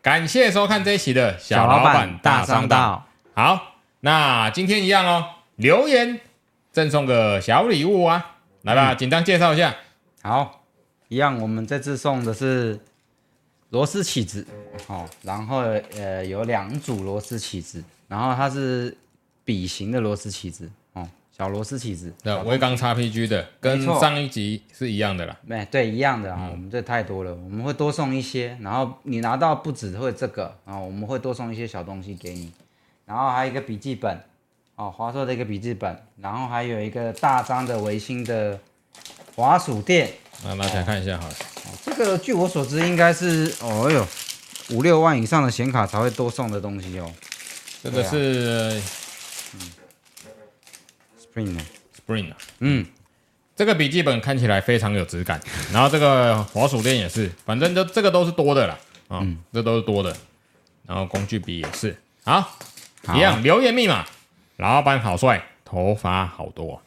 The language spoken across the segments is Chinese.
感谢收看这一期的小老板大商道。好，那今天一样哦，留言赠送个小礼物啊，来吧，简单介绍一下。好，一样，我们这次送的是螺丝起子，哦，然后呃有两组螺丝起子，然后它是笔形的螺丝起子。小螺丝起子，对，微刚 XPG 的，跟上一集是一样的啦。没对，一样的啊。我们这太多了，我们会多送一些。然后你拿到不只会这个啊，我们会多送一些小东西给你。然后还有一个笔记本，哦，华硕的一个笔记本。然后还有一个大张的维新的滑鼠垫。那拿起来看一下哈。这个据我所知应该是，哦哟，五六万以上的显卡才会多送的东西哦。这个是。Spring 啊，嗯，这个笔记本看起来非常有质感，然后这个滑鼠垫也是，反正就这个都是多的啦，啊、哦，嗯、这都是多的，然后工具笔也是，好，好。一样，留言密码，老板好帅，头发好多，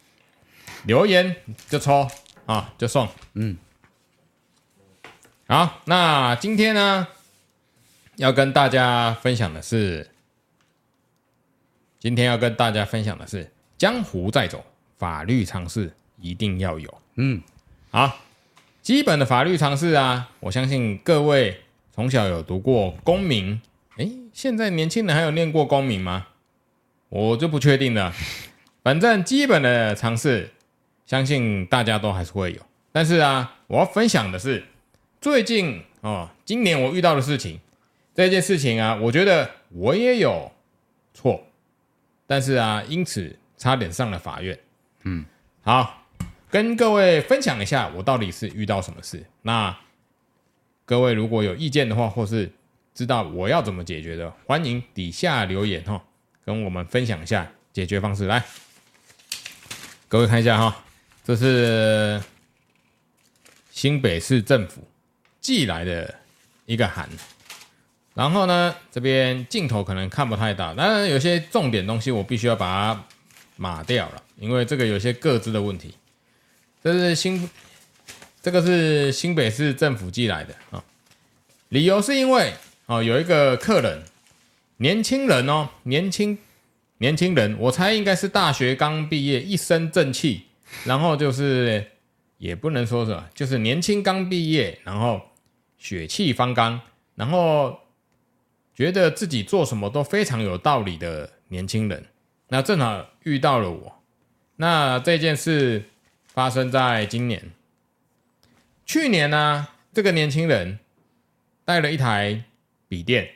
留言就抽啊，就送，嗯，好，那今天呢，要跟大家分享的是，今天要跟大家分享的是。江湖再走，法律常识一定要有。嗯，好，基本的法律常识啊，我相信各位从小有读过公民。诶，现在年轻人还有念过公民吗？我就不确定了。反正基本的常识，相信大家都还是会有。但是啊，我要分享的是最近哦，今年我遇到的事情。这件事情啊，我觉得我也有错，但是啊，因此。差点上了法院，嗯，好，跟各位分享一下我到底是遇到什么事。那各位如果有意见的话，或是知道我要怎么解决的，欢迎底下留言哈，跟我们分享一下解决方式。来，各位看一下哈，这是新北市政府寄来的一个函，然后呢，这边镜头可能看不太到，当然有些重点东西我必须要把它。码掉了，因为这个有些各自的问题。这是新，这个是新北市政府寄来的啊。理由是因为哦，有一个客人，年轻人哦，年轻年轻人，我猜应该是大学刚毕业，一身正气，然后就是也不能说什么，就是年轻刚毕业，然后血气方刚，然后觉得自己做什么都非常有道理的年轻人。那正好遇到了我。那这件事发生在今年。去年呢、啊，这个年轻人带了一台笔电。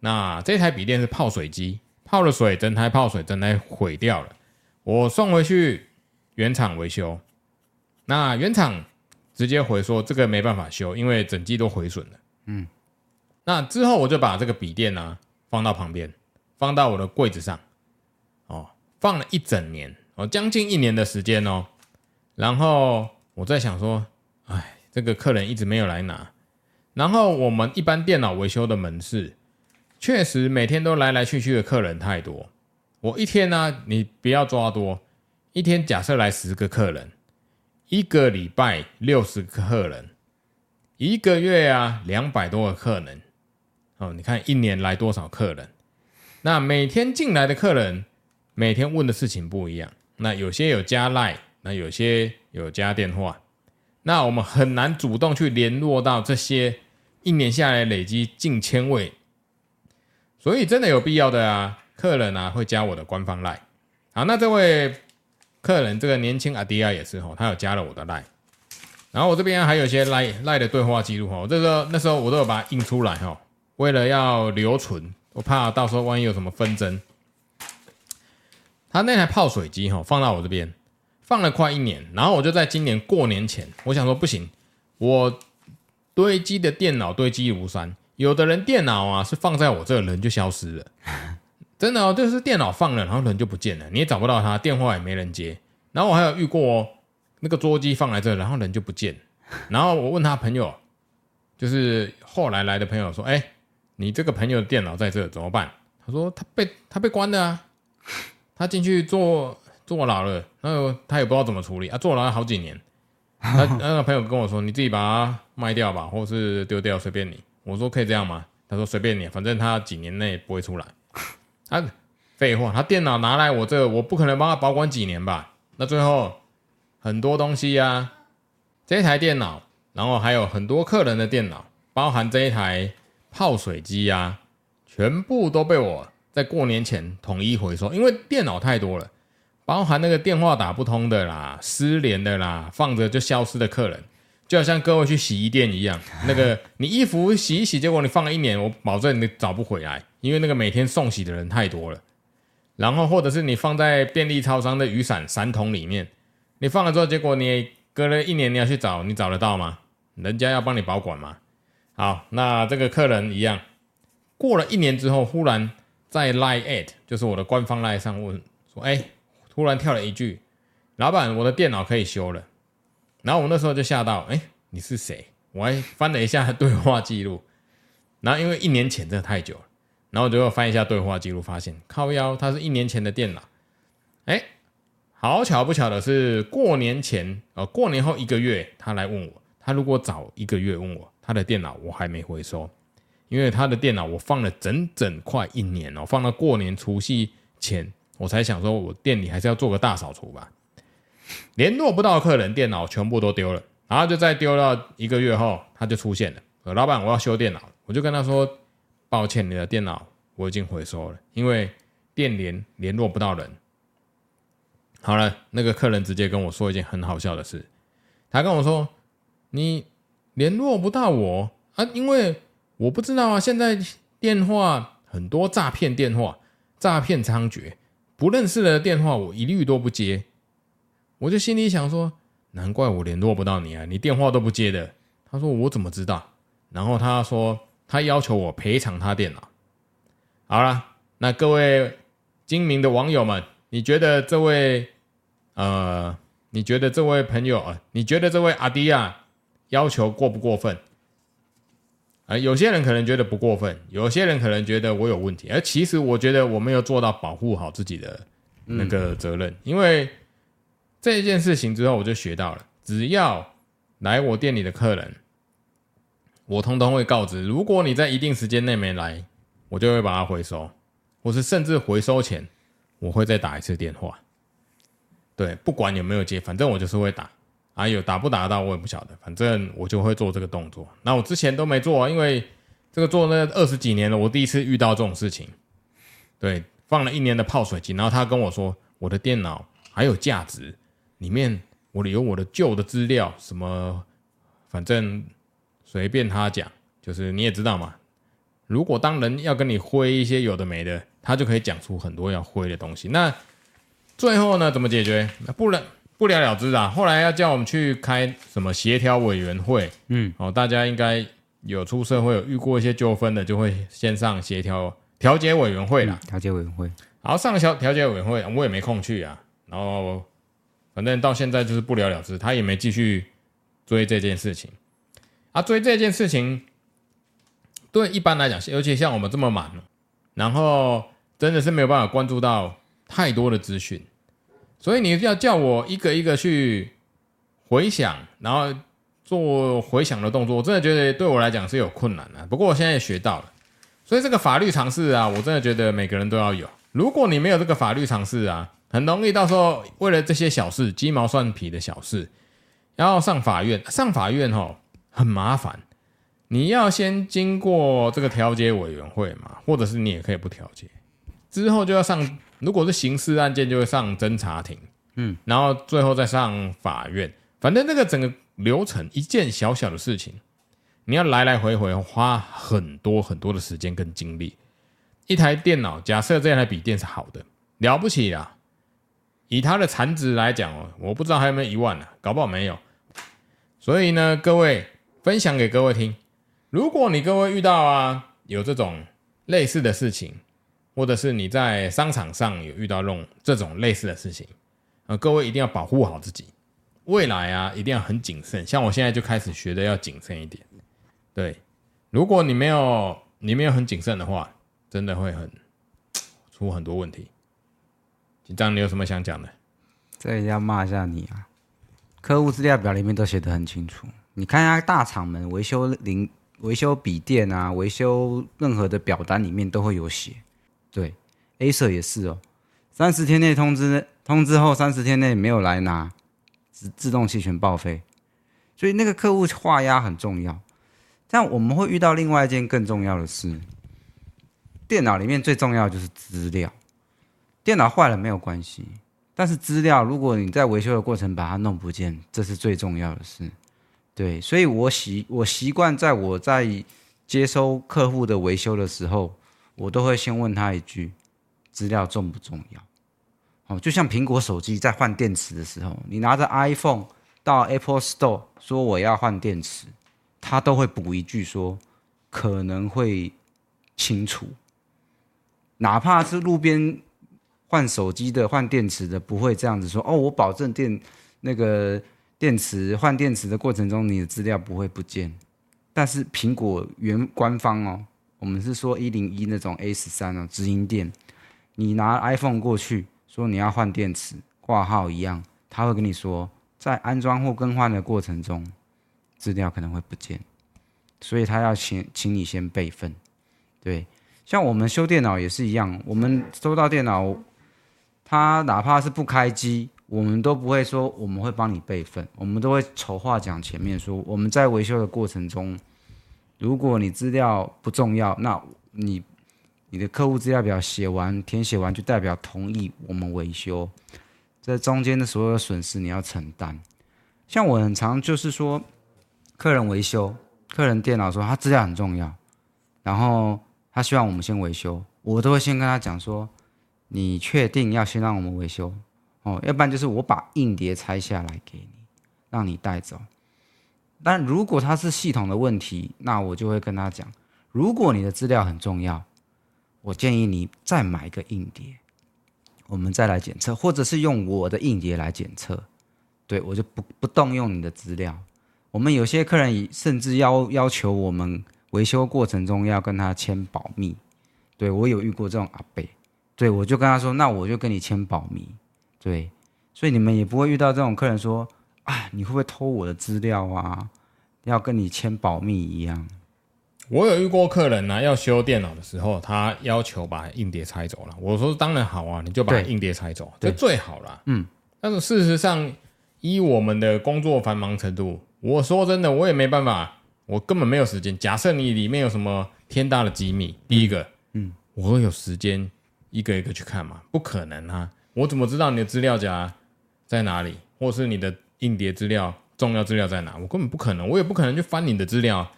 那这台笔电是泡水机，泡了水，整台泡水，整台毁掉了。我送回去原厂维修。那原厂直接回说这个没办法修，因为整机都毁损了。嗯。那之后我就把这个笔电呢、啊、放到旁边，放到我的柜子上。放了一整年哦，将近一年的时间哦。然后我在想说，哎，这个客人一直没有来拿。然后我们一般电脑维修的门市，确实每天都来来去去的客人太多。我一天呢、你不要抓多，一天假设来十个客人，一个礼拜六十个客人，一个月啊两百多个客人。哦，你看一年来多少客人？那每天进来的客人。每天问的事情不一样，那有些有加 lie 那有些有加电话，那我们很难主动去联络到这些一年下来累积近千位，所以真的有必要的啊，客人啊会加我的官方 lie。好，那这位客人这个年轻阿迪亚也是哈，他有加了我的 lie 然后我这边还有一些 lie lie 的对话记录哈，这个那时候我都有把它印出来哈，为了要留存，我怕到时候万一有什么纷争。他那台泡水机哈放到我这边，放了快一年，然后我就在今年过年前，我想说不行，我堆积的电脑堆积如山，有的人电脑啊是放在我这人就消失了，真的哦，就是电脑放了，然后人就不见了，你也找不到他，电话也没人接。然后我还有遇过那个桌机放在这，然后人就不见。然后我问他朋友，就是后来来的朋友说，哎，你这个朋友的电脑在这怎么办？他说他被他被关了啊。他进去坐坐牢了，然后他也不知道怎么处理啊，坐牢了好几年。他那个朋友跟我说：“你自己把它卖掉吧，或是丢掉，随便你。”我说：“可以这样吗？”他说随便你，反正他几年内不会出来。啊，废话，他电脑拿来我这，我不可能帮他保管几年吧？那最后很多东西啊，这一台电脑，然后还有很多客人的电脑，包含这一台泡水机啊，全部都被我在过年前统一回收，因为电脑太多了，包含那个电话打不通的啦、失联的啦、放着就消失的客人。就好像各位去洗衣店一样，那个 你衣服洗一洗，结果你放了一年，我保证你找不回来，因为那个每天送洗的人太多了。然后或者是你放在便利超商的雨伞伞桶里面，你放了之后，结果你隔了一年你要去找，你找得到吗？人家要帮你保管吗？好，那这个客人一样，过了一年之后，忽然在 Line@ 就是我的官方 Line 上问说，哎，突然跳了一句，老板，我的电脑可以修了。然后我那时候就吓到，哎，你是谁？我还翻了一下对话记录，然后因为一年前真的太久了，然后我就翻一下对话记录，发现靠腰，它是一年前的电脑。哎，好巧不巧的是，过年前，呃，过年后一个月，他来问我，他如果早一个月问我，他的电脑我还没回收，因为他的电脑我放了整整快一年哦，放到过年除夕前，我才想说我店里还是要做个大扫除吧。联络不到客人，电脑全部都丢了，然后就再丢到一个月后，他就出现了。老板，我要修电脑，我就跟他说：“抱歉，你的电脑我已经回收了，因为电联联络不到人。”好了，那个客人直接跟我说一件很好笑的事，他跟我说：“你联络不到我啊，因为我不知道啊，现在电话很多诈骗电话，诈骗猖獗，不认识的电话我一律都不接。”我就心里想说，难怪我联络不到你啊，你电话都不接的。他说我怎么知道？然后他说他要求我赔偿他电脑。好了，那各位精明的网友们，你觉得这位呃，你觉得这位朋友啊，你觉得这位阿迪亚要求过不过分？啊，有些人可能觉得不过分，有些人可能觉得我有问题。而其实我觉得我没有做到保护好自己的那个责任，因为。这件事情之后，我就学到了，只要来我店里的客人，我通通会告知。如果你在一定时间内没来，我就会把它回收，或是甚至回收前，我会再打一次电话。对，不管有没有接，反正我就是会打。啊，有打不打得到，我也不晓得，反正我就会做这个动作。那我之前都没做，因为这个做了二十几年了，我第一次遇到这种事情。对，放了一年的泡水机，然后他跟我说，我的电脑还有价值。里面我有我的旧的资料，什么反正随便他讲，就是你也知道嘛。如果当人要跟你挥一些有的没的，他就可以讲出很多要挥的东西。那最后呢，怎么解决？那不了不了了之啊。后来要叫我们去开什么协调委员会，嗯，哦，大家应该有出社会有遇过一些纠纷的，就会先上协调调解委员会啦。调解委员会，然后上调调解委员会，我也没空去啊，然后。反正到现在就是不了了之，他也没继续追这件事情。啊，追这件事情，对一般来讲，尤其像我们这么忙，然后真的是没有办法关注到太多的资讯，所以你要叫我一个一个去回想，然后做回想的动作，我真的觉得对我来讲是有困难的。不过我现在也学到了，所以这个法律常识啊，我真的觉得每个人都要有。如果你没有这个法律常识啊，很容易，到时候为了这些小事，鸡毛蒜皮的小事，然后上法院。上法院吼很麻烦，你要先经过这个调解委员会嘛，或者是你也可以不调解，之后就要上。如果是刑事案件，就会上侦查庭，嗯，然后最后再上法院。反正这个整个流程，一件小小的事情，你要来来回回花很多很多的时间跟精力。一台电脑，假设这台笔电是好的，了不起啊。以它的残值来讲哦，我不知道还有没有一万呢，搞不好没有。所以呢，各位分享给各位听，如果你各位遇到啊有这种类似的事情，或者是你在商场上有遇到这种这种类似的事情啊，各位一定要保护好自己，未来啊一定要很谨慎。像我现在就开始学的要谨慎一点。对，如果你没有你没有很谨慎的话，真的会很出很多问题。紧张，你有什么想讲的？这里要骂一下你啊！客户资料表里面都写得很清楚，你看一下大厂门维修零维修笔电啊，维修任何的表单里面都会有写。对，A 社也是哦，三十天内通知，通知后三十天内没有来拿，自自动弃权报废。所以那个客户画押很重要。但我们会遇到另外一件更重要的事，电脑里面最重要就是资料。电脑坏了没有关系，但是资料如果你在维修的过程把它弄不见，这是最重要的事。对，所以我习我习惯在我在接收客户的维修的时候，我都会先问他一句：资料重不重要？哦，就像苹果手机在换电池的时候，你拿着 iPhone 到 Apple Store 说我要换电池，他都会补一句说可能会清除，哪怕是路边换手机的、换电池的，不会这样子说哦，我保证电那个。电池换电池的过程中，你的资料不会不见，但是苹果原官方哦，我们是说一零一那种 A 十三哦，直营店，你拿 iPhone 过去说你要换电池挂号一样，他会跟你说，在安装或更换的过程中，资料可能会不见，所以他要请请你先备份。对，像我们修电脑也是一样，我们收到电脑，他哪怕是不开机。我们都不会说我们会帮你备份，我们都会丑话讲前面说我们在维修的过程中，如果你资料不重要，那你你的客户资料表写完填写完就代表同意我们维修，这中间的所有损失你要承担。像我很常就是说，客人维修，客人电脑说他资料很重要，然后他希望我们先维修，我都会先跟他讲说，你确定要先让我们维修？哦，要不然就是我把硬碟拆下来给你，让你带走。但如果它是系统的问题，那我就会跟他讲，如果你的资料很重要，我建议你再买一个硬碟，我们再来检测，或者是用我的硬碟来检测。对，我就不不动用你的资料。我们有些客人甚至要要求我们维修过程中要跟他签保密。对，我有遇过这种阿贝，对，我就跟他说，那我就跟你签保密。对，所以你们也不会遇到这种客人说啊，你会不会偷我的资料啊？要跟你签保密一样。我有遇过客人呢、啊，要修电脑的时候，他要求把硬碟拆走了。我说当然好啊，你就把硬碟拆走，这最好了。嗯，但是事实上，依我们的工作繁忙程度，我说真的，我也没办法，我根本没有时间。假设你里面有什么天大的机密，第一个，嗯，我会有时间一个一个去看吗？不可能啊。我怎么知道你的资料夹在哪里，或是你的硬碟资料、重要资料在哪？我根本不可能，我也不可能去翻你的资料。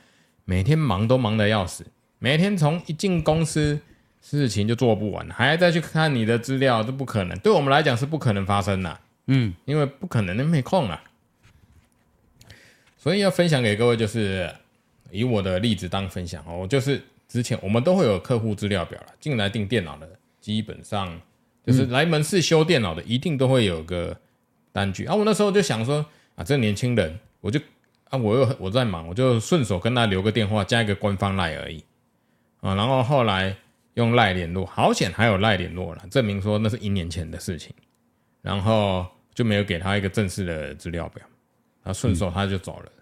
每天忙都忙得要死，每天从一进公司事情就做不完，还要再去看你的资料，这不可能。对我们来讲是不可能发生的，嗯，因为不可能，那没空啊。所以要分享给各位，就是以我的例子当分享哦。就是之前我们都会有客户资料表了，进来订电脑的，基本上。就是来门市修电脑的，一定都会有个单据啊。我那时候就想说啊，这年轻人，我就啊，我又我在忙，我就顺手跟他留个电话，加一个官方赖而已啊。然后后来用赖联络，好险还有赖联络了，证明说那是一年前的事情。然后就没有给他一个正式的资料表，他顺手他就走了。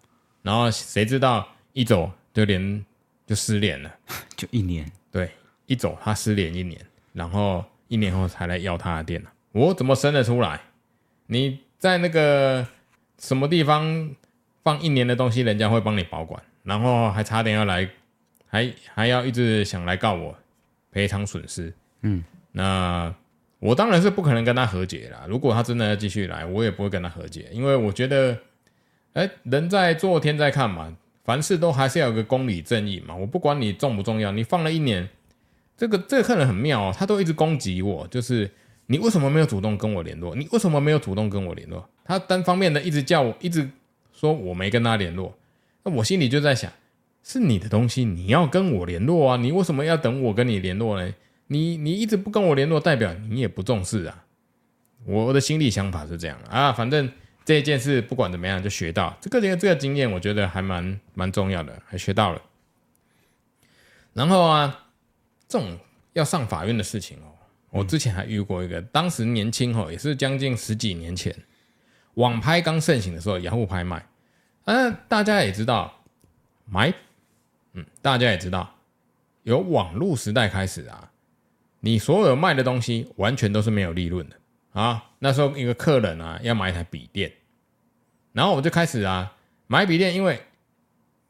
然后谁知道一走就连就失联了，就一年。对，一走他失联一年，然后。一年后才来要他的电脑，我怎么生得出来？你在那个什么地方放一年的东西，人家会帮你保管，然后还差点要来，还还要一直想来告我赔偿损失。嗯，那我当然是不可能跟他和解啦。如果他真的要继续来，我也不会跟他和解，因为我觉得，哎，人在做天在看嘛，凡事都还是要有个公理正义嘛。我不管你重不重要，你放了一年。这个这个客人很妙哦，他都一直攻击我，就是你为什么没有主动跟我联络？你为什么没有主动跟我联络？他单方面的一直叫我，一直说我没跟他联络。那我心里就在想，是你的东西，你要跟我联络啊！你为什么要等我跟你联络呢？你你一直不跟我联络，代表你也不重视啊！我的心里想法是这样啊。反正这件事不管怎么样，就学到这个这个这个经验，我觉得还蛮蛮重要的，还学到了。然后啊。这种要上法院的事情哦，我之前还遇过一个，当时年轻哦，也是将近十几年前，网拍刚盛行的时候，雅虎拍卖，嗯，大家也知道，买嗯，大家也知道，由网络时代开始啊，你所有卖的东西完全都是没有利润的啊。那时候一个客人啊要买一台笔电，然后我就开始啊买笔电，因为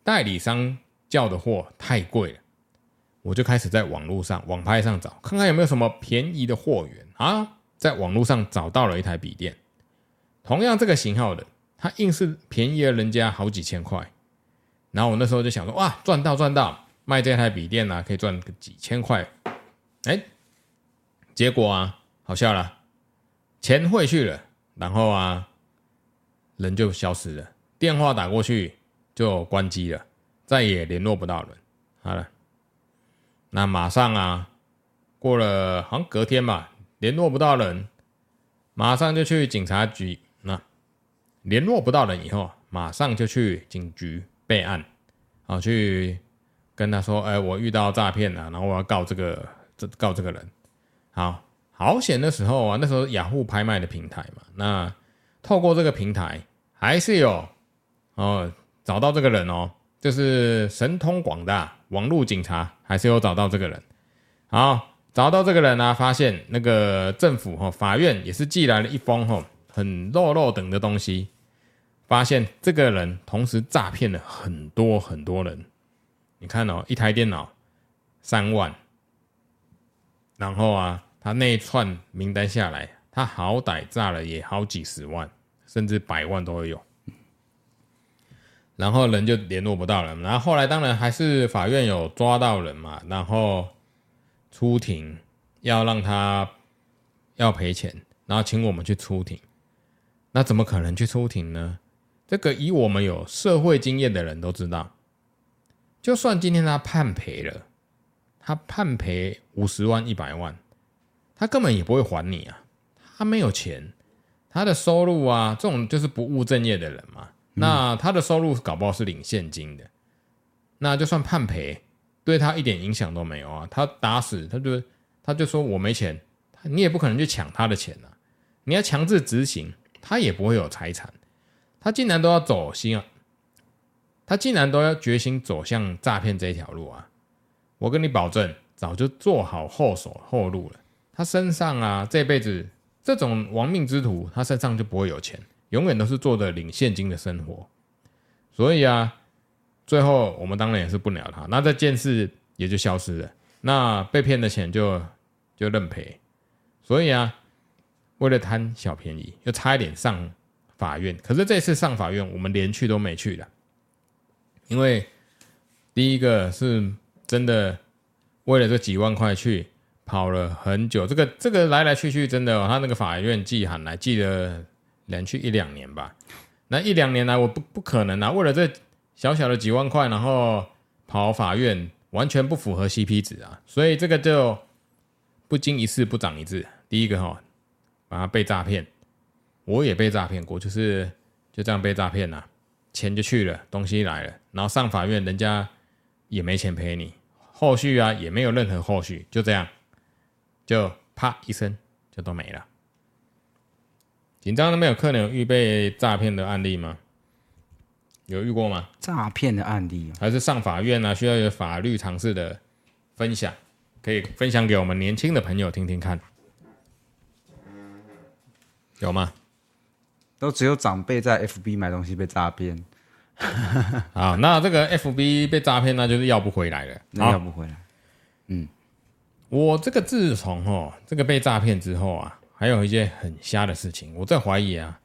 代理商叫的货太贵了，我就开始在网络上网拍上找，看看有没有什么便宜的货源啊。在网络上找到了一台笔电，同样这个型号的，它硬是便宜了人家好几千块。然后我那时候就想说，哇，赚到赚到，卖这台笔电啊，可以赚个几千块。哎，结果啊，好笑了，钱汇去了，然后啊，人就消失了，电话打过去就关机了，再也联络不到人。好了，那马上啊，过了好像隔天吧。联络不到人，马上就去警察局。那联络不到人以后，马上就去警局备案，好去跟他说：“哎，我遇到诈骗了，然后我要告这个这告这个人。”好，好险的时候啊，那时候雅虎拍卖的平台嘛，那透过这个平台还是有哦找到这个人哦，就是神通广大，网络警察还是有找到这个人。好。找到这个人啊，发现那个政府哈法院也是寄来了一封哈很落落等的东西，发现这个人同时诈骗了很多很多人。你看哦，一台电脑三万，然后啊，他那一串名单下来，他好歹诈了也好几十万，甚至百万都有。然后人就联络不到了，然后后来当然还是法院有抓到人嘛，然后。出庭要让他要赔钱，然后请我们去出庭，那怎么可能去出庭呢？这个以我们有社会经验的人都知道，就算今天他判赔了，他判赔五十万、一百万，他根本也不会还你啊，他没有钱，他的收入啊，这种就是不务正业的人嘛，那他的收入搞不好是领现金的，那就算判赔。对他一点影响都没有啊！他打死他就他就说我没钱，你也不可能去抢他的钱啊！你要强制执行，他也不会有财产。他竟然都要走心啊！他竟然都要决心走向诈骗这一条路啊！我跟你保证，早就做好后手后路了。他身上啊，这辈子这种亡命之徒，他身上就不会有钱，永远都是做的领现金的生活。所以啊。最后，我们当然也是不鸟他，那这件事也就消失了。那被骗的钱就就认赔。所以啊，为了贪小便宜，又差一点上法院。可是这次上法院，我们连去都没去了，因为第一个是真的为了这几万块去跑了很久。这个这个来来去去，真的、他那个法院寄函来，寄了连续一两年吧。那一两年来，我不不可能啊，为了这。小小的几万块，然后跑法院，完全不符合 CP 值啊！所以这个就不经一事不长一智。第一个哈，把他被诈骗，我也被诈骗过，就是就这样被诈骗了，钱就去了，东西来了，然后上法院，人家也没钱赔你，后续啊也没有任何后续，就这样，就啪一声就都没了。紧张的没有客人有预备诈骗的案例吗？有遇过吗？诈骗的案例，还是上法院啊？需要有法律常识的分享，可以分享给我们年轻的朋友听听看，有吗？都只有长辈在 FB 买东西被诈骗。好，那这个 FB 被诈骗，那就是要不回来了，那要不回来。嗯，我这个自从哦，这个被诈骗之后啊，还有一件很瞎的事情，我在怀疑啊。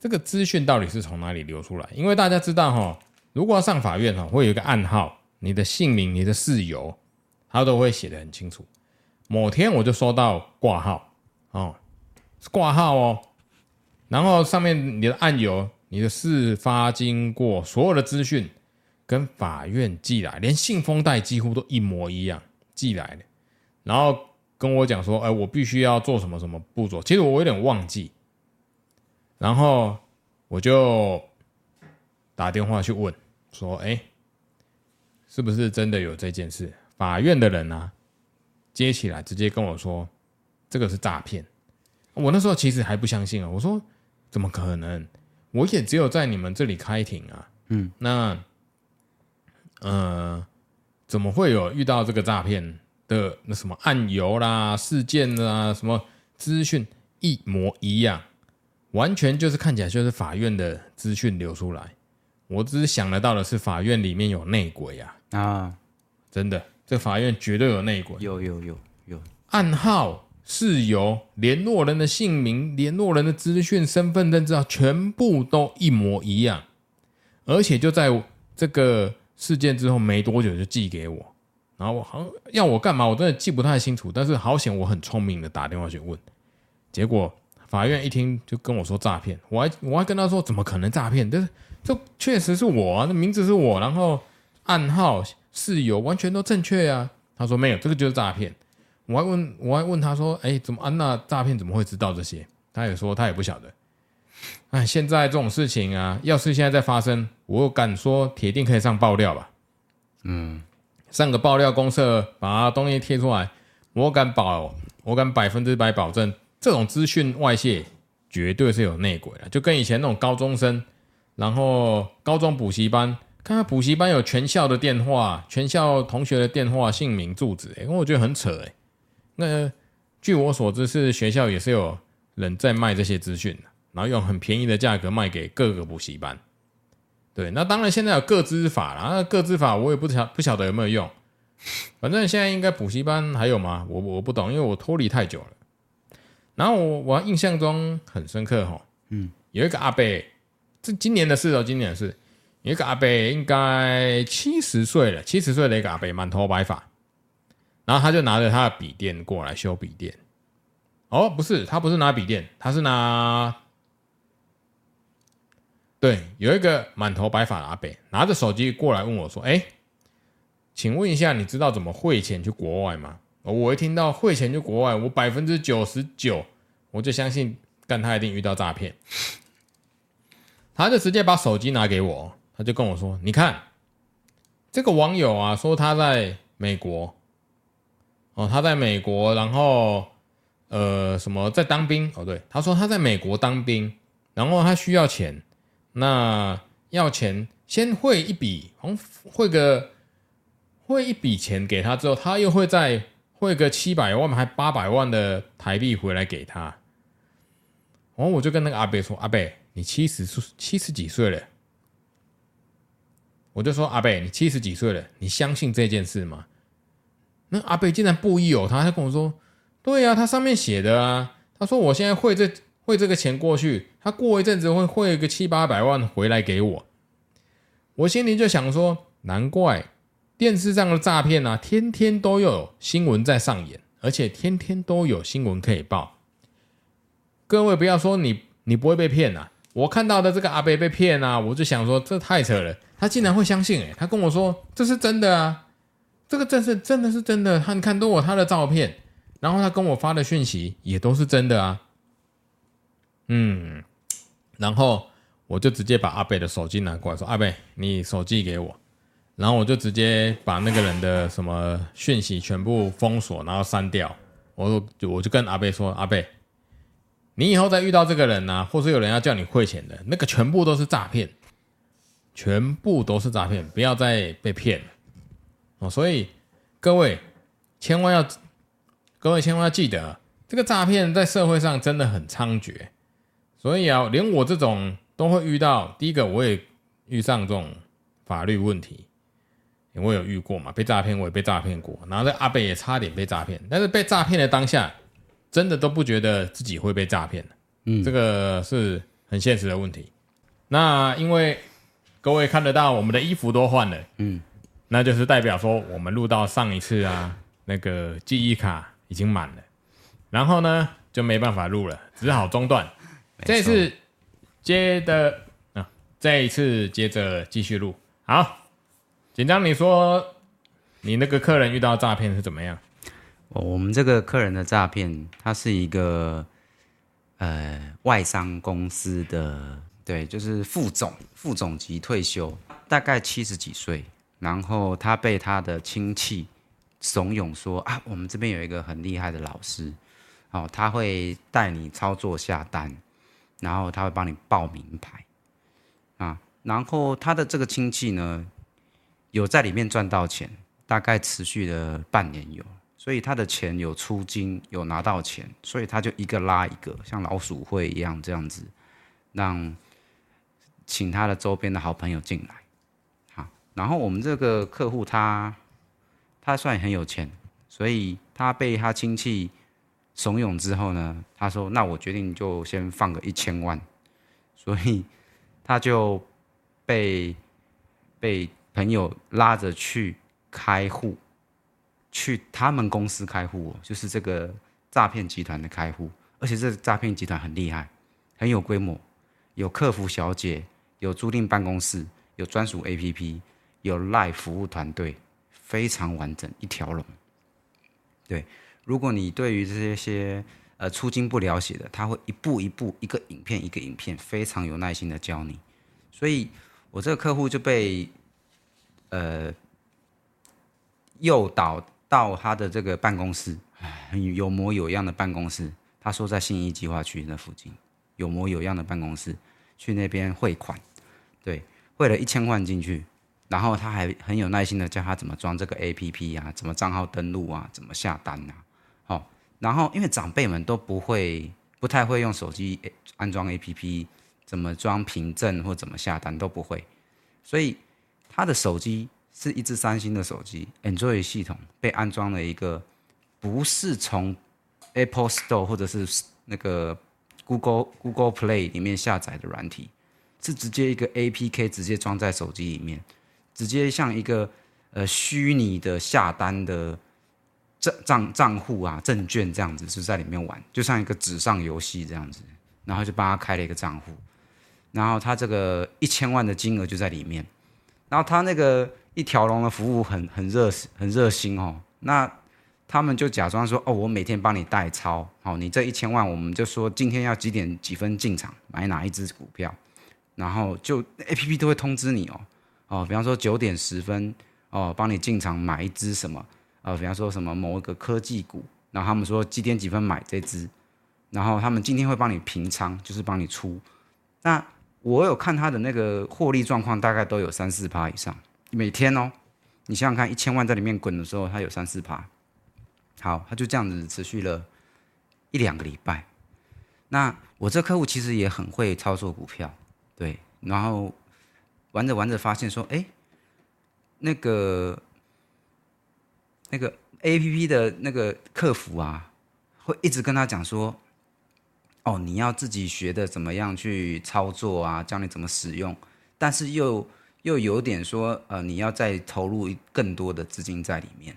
这个资讯到底是从哪里流出来？因为大家知道哈，如果要上法院哈，会有一个暗号，你的姓名、你的事由，他都会写得很清楚。某天我就收到挂号哦，挂号哦，然后上面你的案由、你的事发经过，所有的资讯跟法院寄来，连信封袋几乎都一模一样寄来的，然后跟我讲说，哎，我必须要做什么什么步骤。其实我有点忘记。然后我就打电话去问，说：“哎，是不是真的有这件事？”法院的人啊，接起来直接跟我说：“这个是诈骗。”我那时候其实还不相信啊，我说：“怎么可能？我也只有在你们这里开庭啊。”嗯，那呃，怎么会有遇到这个诈骗的那什么案由啦、事件啦、什么资讯一模一样，完全就是看起来就是法院的资讯流出来。我只是想得到的是，法院里面有内鬼啊！啊，真的，这法院绝对有内鬼。有有有有，暗号、事由、联络人的姓名、联络人的资讯、身份证资料，全部都一模一样。而且就在这个事件之后没多久就寄给我，然后我好像要我干嘛，我真的记不太清楚。但是好险，我很聪明的打电话去问，结果法院一听就跟我说诈骗，我还我还跟他说怎么可能诈骗？但是。这确实是我啊，那名字是我，然后暗号、事由完全都正确啊。他说没有，这个就是诈骗。我还问，我还问他说，哎，怎么安娜诈骗怎么会知道这些？他也说他也不晓得。哎，现在这种事情啊，要是现在再发生，我敢说铁定可以上爆料吧？嗯，上个爆料公社把东西贴出来，我敢保，我敢百分之百保证，这种资讯外泄绝对是有内鬼的，就跟以前那种高中生。然后高中补习班，看看补习班有全校的电话，全校同学的电话、姓名、住址，哎，我觉得很扯哎。那据我所知，是学校也是有人在卖这些资讯，然后用很便宜的价格卖给各个补习班。对，那当然现在有个资法啦，那个资法我也不晓不晓得有没有用。反正现在应该补习班还有吗？我我不懂，因为我脱离太久了。然后我我印象中很深刻哈，嗯，有一个阿伯。这今年的事哦，今年的事，有一个阿伯应该七十岁了，七十岁的一个阿伯，满头白发，然后他就拿着他的笔电过来修笔电。哦，不是，他不是拿笔电，他是拿，对，有一个满头白发的阿伯拿着手机过来问我说：“哎，请问一下，你知道怎么汇钱去国外吗？”我一听到汇钱去国外，我百分之九十九我就相信，干他一定遇到诈骗。他就直接把手机拿给我，他就跟我说：“你看，这个网友啊，说他在美国，哦，他在美国，然后呃，什么在当兵？哦，对，他说他在美国当兵，然后他需要钱，那要钱先汇一笔，汇个汇一笔钱给他之后，他又会再汇个七百万还八百万的台币回来给他。然后我就跟那个阿伯说：阿伯。”你七十岁七十几岁了，我就说阿伯，你七十几岁了，你相信这件事吗？那阿伯竟然不疑有他，他跟我说：“对呀、啊，他上面写的啊。”他说：“我现在汇这汇这个钱过去，他过一阵子会汇个七八百万回来给我。”我心里就想说：“难怪电视上的诈骗啊，天天都有新闻在上演，而且天天都有新闻可以报。各位不要说你你不会被骗啊。”我看到的这个阿伯被骗啊，我就想说这太扯了，他竟然会相信诶、欸，他跟我说这是真的啊，这个真是真的是真的，他看都有他的照片，然后他跟我发的讯息也都是真的啊，嗯，然后我就直接把阿贝的手机拿过来说，阿贝你手机给我，然后我就直接把那个人的什么讯息全部封锁，然后删掉，我就我就跟阿贝说，阿贝。你以后再遇到这个人啊，或是有人要叫你汇钱的，那个全部都是诈骗，全部都是诈骗，不要再被骗了哦。所以各位千万要，各位千万要记得，这个诈骗在社会上真的很猖獗。所以啊，连我这种都会遇到。第一个，我也遇上这种法律问题，我有遇过嘛，被诈骗，我也被诈骗过。然后这阿贝也差点被诈骗，但是被诈骗的当下。真的都不觉得自己会被诈骗，嗯，这个是很现实的问题。那因为各位看得到我们的衣服都换了，嗯，那就是代表说我们录到上一次啊，那个记忆卡已经满了，然后呢就没办法录了，只好中断。这次接的啊，这一次接着继续录。好，紧张，你说你那个客人遇到诈骗是怎么样？我们这个客人的诈骗，他是一个呃外商公司的，对，就是副总，副总级退休，大概七十几岁。然后他被他的亲戚怂恿说啊，我们这边有一个很厉害的老师，哦，他会带你操作下单，然后他会帮你报名牌啊。然后他的这个亲戚呢，有在里面赚到钱，大概持续了半年有，所以他的钱有出金，有拿到钱，所以他就一个拉一个，像老鼠会一样这样子，让请他的周边的好朋友进来，好，然后我们这个客户他他算很有钱，所以他被他亲戚怂恿之后呢，他说：“那我决定就先放个一千万。”所以他就被被朋友拉着去开户，去他们公司开户，就是这个诈骗集团的开户，而且这诈骗集团很厉害，很有规模，有客服小姐，有租赁办公室，有专属 APP，有 Live 服务团队，非常完整一条龙。对，如果你对于这些。呃，出金不了解的，他会一步一步，一个影片一个影片，非常有耐心的教你。所以，我这个客户就被呃诱导到他的这个办公室，有模有样的办公室。他说在信义计划区那附近，有模有样的办公室，去那边汇款，对，汇了一千万进去，然后他还很有耐心的教他怎么装这个 APP 啊，怎么账号登录啊，怎么下单啊。然后，因为长辈们都不会、不太会用手机安装 APP，怎么装凭证或怎么下单都不会，所以他的手机是一支三星的手机，Android 系统被安装了一个不是从 Apple Store 或者是那个 Google Google Play 里面下载的软体，是直接一个 APK 直接装在手机里面，直接像一个呃虚拟的下单的。账账账户啊，证券这样子是在里面玩，就像一个纸上游戏这样子，然后就帮他开了一个账户，然后他这个一千万的金额就在里面，然后他那个一条龙的服务很很热很热心哦，那他们就假装说哦，我每天帮你代操，好，你这一千万我们就说今天要几点几分进场买哪一只股票，然后就 APP 都会通知你哦，哦，比方说九点十分哦，帮你进场买一只什么。呃，比方说什么某一个科技股，然后他们说几点几分买这只，然后他们今天会帮你平仓，就是帮你出。那我有看他的那个获利状况，大概都有三四趴以上，每天哦。你想想看，一千万在里面滚的时候，它有三四趴。好，他就这样子持续了一两个礼拜。那我这客户其实也很会操作股票，对，然后玩着玩着发现说，哎，那个。那个 A P P 的那个客服啊，会一直跟他讲说：“哦，你要自己学的怎么样去操作啊，教你怎么使用。”但是又又有点说：“呃，你要再投入更多的资金在里面。”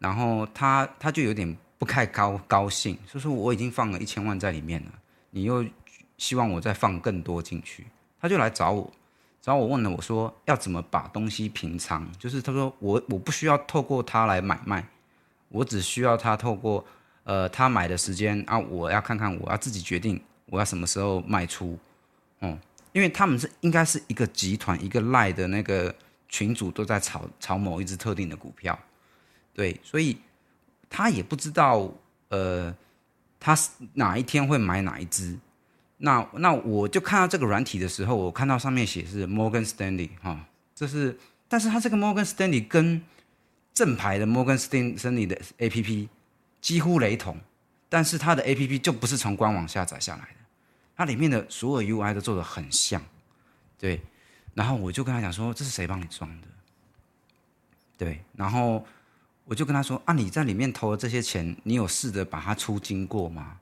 然后他他就有点不太高高兴，就说：“我已经放了一千万在里面了，你又希望我再放更多进去。”他就来找我。然后我问了，我说要怎么把东西平仓？就是他说我我不需要透过他来买卖，我只需要他透过呃他买的时间啊，我要看看我要自己决定我要什么时候卖出，嗯，因为他们是应该是一个集团，一个赖的那个群主都在炒炒某一只特定的股票，对，所以他也不知道呃他哪一天会买哪一只。那那我就看到这个软体的时候，我看到上面写是 Morgan Stanley 哈，这是，但是它这个 Morgan Stanley 跟正牌的 Morgan Stanley 的 APP 几乎雷同，但是它的 APP 就不是从官网下载下来的，它里面的所有 UI 都做得很像，对，然后我就跟他讲说，这是谁帮你装的？对，然后我就跟他说啊，你在里面投的这些钱，你有试着把它出金过吗？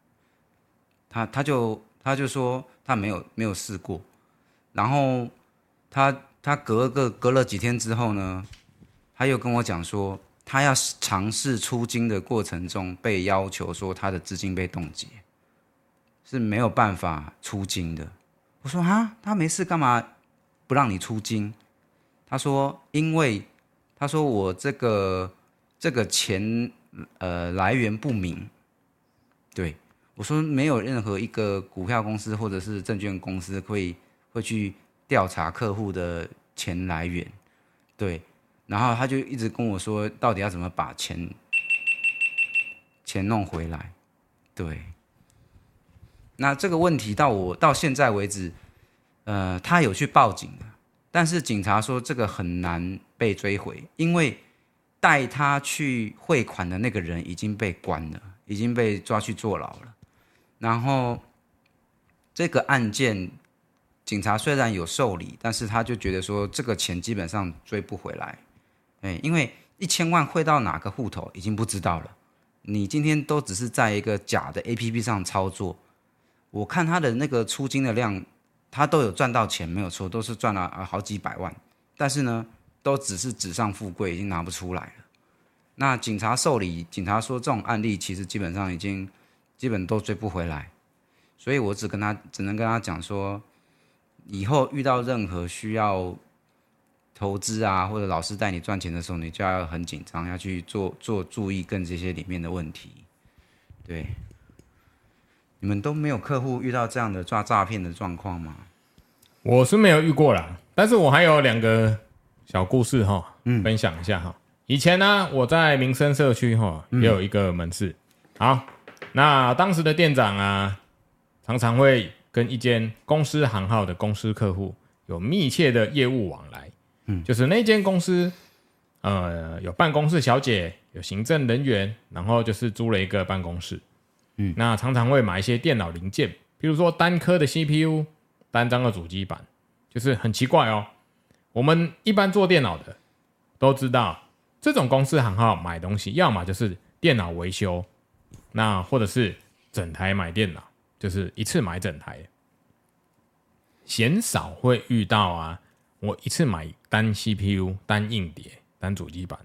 他他就。他就说他没有没有试过，然后他他隔个隔了几天之后呢，他又跟我讲说，他要尝试出金的过程中被要求说他的资金被冻结，是没有办法出金的。我说哈，他没事干嘛不让你出金？他说因为他说我这个这个钱呃来源不明，对。我说没有任何一个股票公司或者是证券公司会会去调查客户的钱来源，对，然后他就一直跟我说，到底要怎么把钱钱弄回来，对。那这个问题到我到现在为止，呃，他有去报警的，但是警察说这个很难被追回，因为带他去汇款的那个人已经被关了，已经被抓去坐牢了。然后这个案件，警察虽然有受理，但是他就觉得说这个钱基本上追不回来，哎，因为一千万汇到哪个户头已经不知道了。你今天都只是在一个假的 APP 上操作，我看他的那个出金的量，他都有赚到钱，没有错，都是赚了啊好几百万，但是呢，都只是纸上富贵，已经拿不出来了。那警察受理，警察说这种案例其实基本上已经基本都追不回来，所以我只跟他只能跟他讲说，以后遇到任何需要。投资啊，或者老师带你赚钱的时候，你就要很紧张，要去做做注意跟这些里面的问题。对，你们都没有客户遇到这样的抓诈骗的状况吗？我是没有遇过啦，但是我还有两个小故事哈，嗯，分享一下哈。以前呢，我在民生社区哈也有一个门市，嗯、好，那当时的店长啊，常常会跟一间公司行号的公司客户有密切的业务往来。嗯就是那间公司，呃，有办公室小姐，有行政人员，然后就是租了一个办公室，嗯，那常常会买一些电脑零件，比如说单颗的 CPU，单张的主机板，就是很奇怪哦。我们一般做电脑的都知道，这种公司行号买东西，要么就是电脑维修，那或者是整台买电脑，就是一次买整台，鲜少会遇到啊。我一次买单 CPU、单硬碟、单主机板，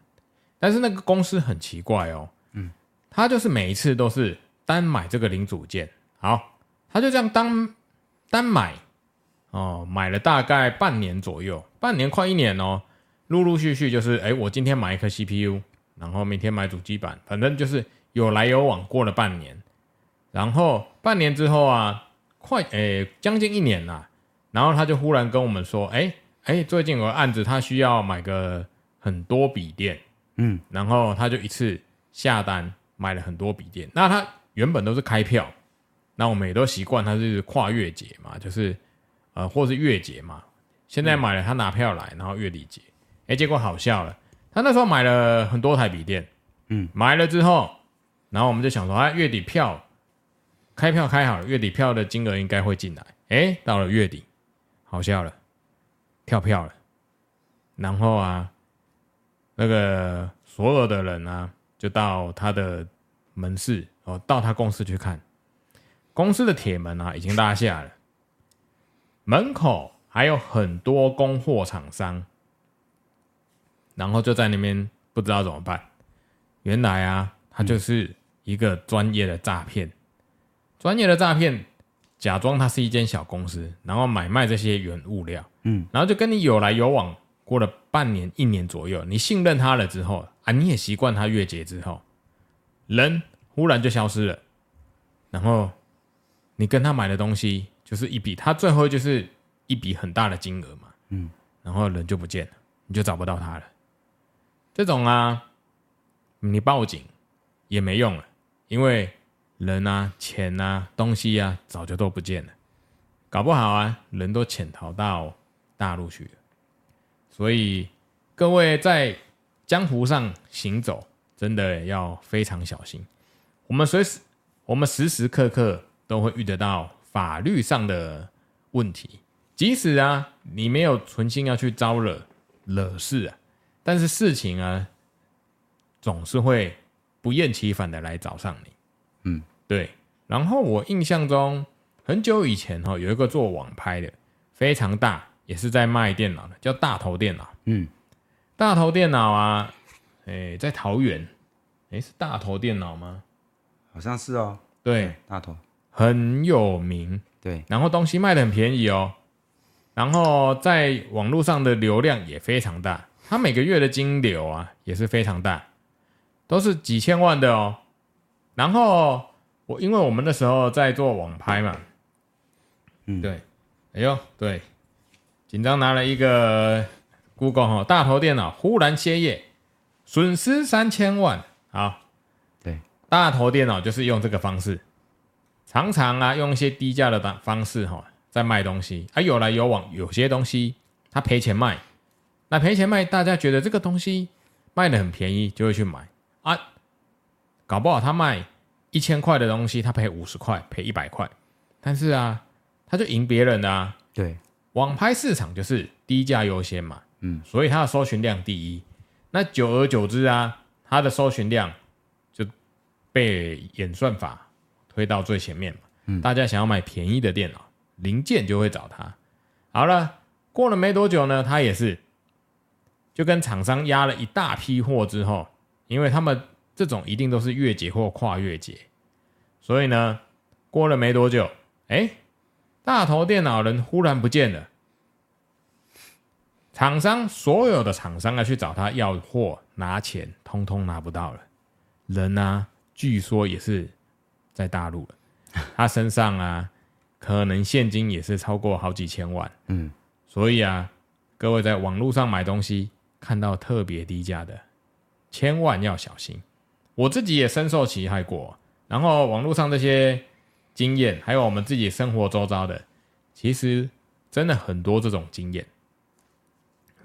但是那个公司很奇怪哦，嗯，他就是每一次都是单买这个零组件，好，他就这样单单买，哦，买了大概半年左右，半年快一年哦，陆陆续续就是，哎，我今天买一颗 CPU，然后明天买主机板，反正就是有来有往，过了半年，然后半年之后啊，快，哎，将近一年了，然后他就忽然跟我们说，哎。哎，最近有个案子，他需要买个很多笔电，嗯，然后他就一次下单买了很多笔电。那他原本都是开票，那我们也都习惯他是跨月结嘛，就是呃，或是月结嘛。现在买了，他拿票来，然后月底结。哎，结果好笑了，他那时候买了很多台笔电，嗯，买了之后，然后我们就想说，啊，月底票开票开好了，月底票的金额应该会进来。哎，到了月底，好笑了。跳票了，然后啊，那个所有的人啊，就到他的门市哦，到他公司去看，公司的铁门啊已经拉下了，门口还有很多供货厂商，然后就在那边不知道怎么办。原来啊，他就是一个专业的诈骗，专业的诈骗。假装他是一间小公司，然后买卖这些原物料，嗯，然后就跟你有来有往，过了半年、一年左右，你信任他了之后啊，你也习惯他月结之后，人忽然就消失了，然后你跟他买的东西就是一笔，他最后就是一笔很大的金额嘛，嗯，然后人就不见了，你就找不到他了。这种啊，你报警也没用了，因为。人啊，钱啊，东西啊，早就都不见了，搞不好啊，人都潜逃到大陆去了。所以各位在江湖上行走，真的要非常小心。我们随时，我们时时刻刻都会遇得到法律上的问题。即使啊，你没有存心要去招惹惹事啊，但是事情啊，总是会不厌其烦的来找上你。嗯，对。然后我印象中很久以前哈，有一个做网拍的，非常大，也是在卖电脑的，叫大头电脑。嗯，大头电脑啊，哎，在桃园，哎，是大头电脑吗？好像是哦。对，大头很有名。对，然后东西卖的很便宜哦，然后在网络上的流量也非常大，它每个月的金流啊也是非常大，都是几千万的哦。然后我因为我们那时候在做网拍嘛，嗯，对，哎呦，对，紧张拿了一个 Google 哈大头电脑，忽然歇业，损失三千万。好，对，大头电脑就是用这个方式，常常啊用一些低价的方方式哈在卖东西，啊有来有往，有些东西他赔钱卖，那赔钱卖，大家觉得这个东西卖的很便宜，就会去买。啊。搞不好他卖一千块的东西，他赔五十块，赔一百块，但是啊，他就赢别人啊。对，网拍市场就是低价优先嘛，嗯，所以它的搜寻量第一。那久而久之啊，它的搜寻量就被演算法推到最前面嘛。嗯，大家想要买便宜的电脑零件，就会找他。好了，过了没多久呢，他也是就跟厂商压了一大批货之后，因为他们这种一定都是月结或跨月结，所以呢，过了没多久，哎，大头电脑人忽然不见了。厂商所有的厂商啊，去找他要货拿钱，通通拿不到了。人啊，据说也是在大陆了。他身上啊，可能现金也是超过好几千万。嗯，所以啊，各位在网络上买东西，看到特别低价的，千万要小心。我自己也深受其害过。然后网络上这些经验，还有我们自己生活周遭的，其实真的很多这种经验。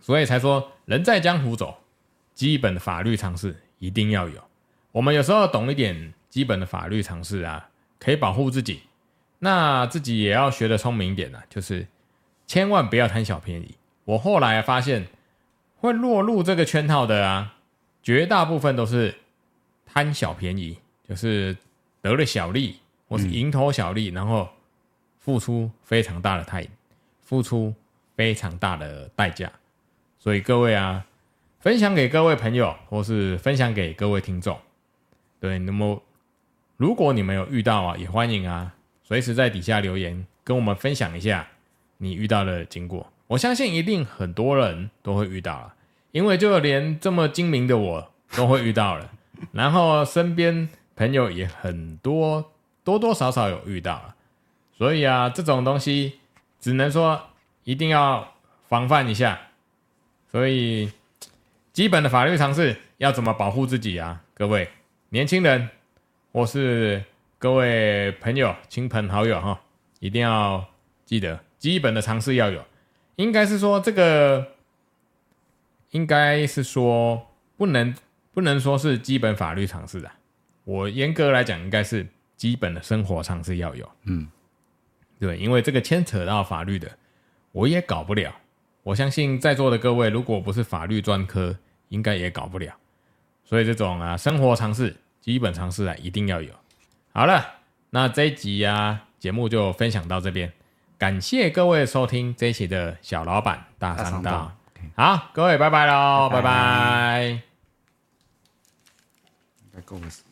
所以才说，人在江湖走，基本的法律常识一定要有。我们有时候懂一点基本的法律常识啊，可以保护自己。那自己也要学得聪明一点啊，就是千万不要贪小便宜。我后来发现，会落入这个圈套的啊，绝大部分都是贪小便宜，就是得了小利或是蝇头小利，然后付出非常大的代，付出非常大的代价。所以各位啊，分享给各位朋友，或是分享给各位听众。对，那么如果你们有遇到啊，也欢迎啊，随时在底下留言跟我们分享一下你遇到的经过。我相信一定很多人都会遇到了，因为就连这么精明的我都会遇到了，然后身边朋友也很多，多多少少有遇到了。所以啊，这种东西只能说一定要防范一下。所以，基本的法律常识要怎么保护自己啊？各位年轻人，或是各位朋友、亲朋好友哈，一定要记得基本的常识要有。应该是说这个，应该是说不能不能说是基本法律常识啊。我严格来讲，应该是基本的生活常识要有。嗯，对，因为这个牵扯到法律的，我也搞不了。我相信在座的各位，如果不是法律专科，应该也搞不了。所以这种啊，生活常识、基本常识啊，一定要有。好了，那这一集啊，节目就分享到这边。感谢各位收听这一期的小老板大商道。好，各位拜拜喽，拜拜。拜拜。Gómez.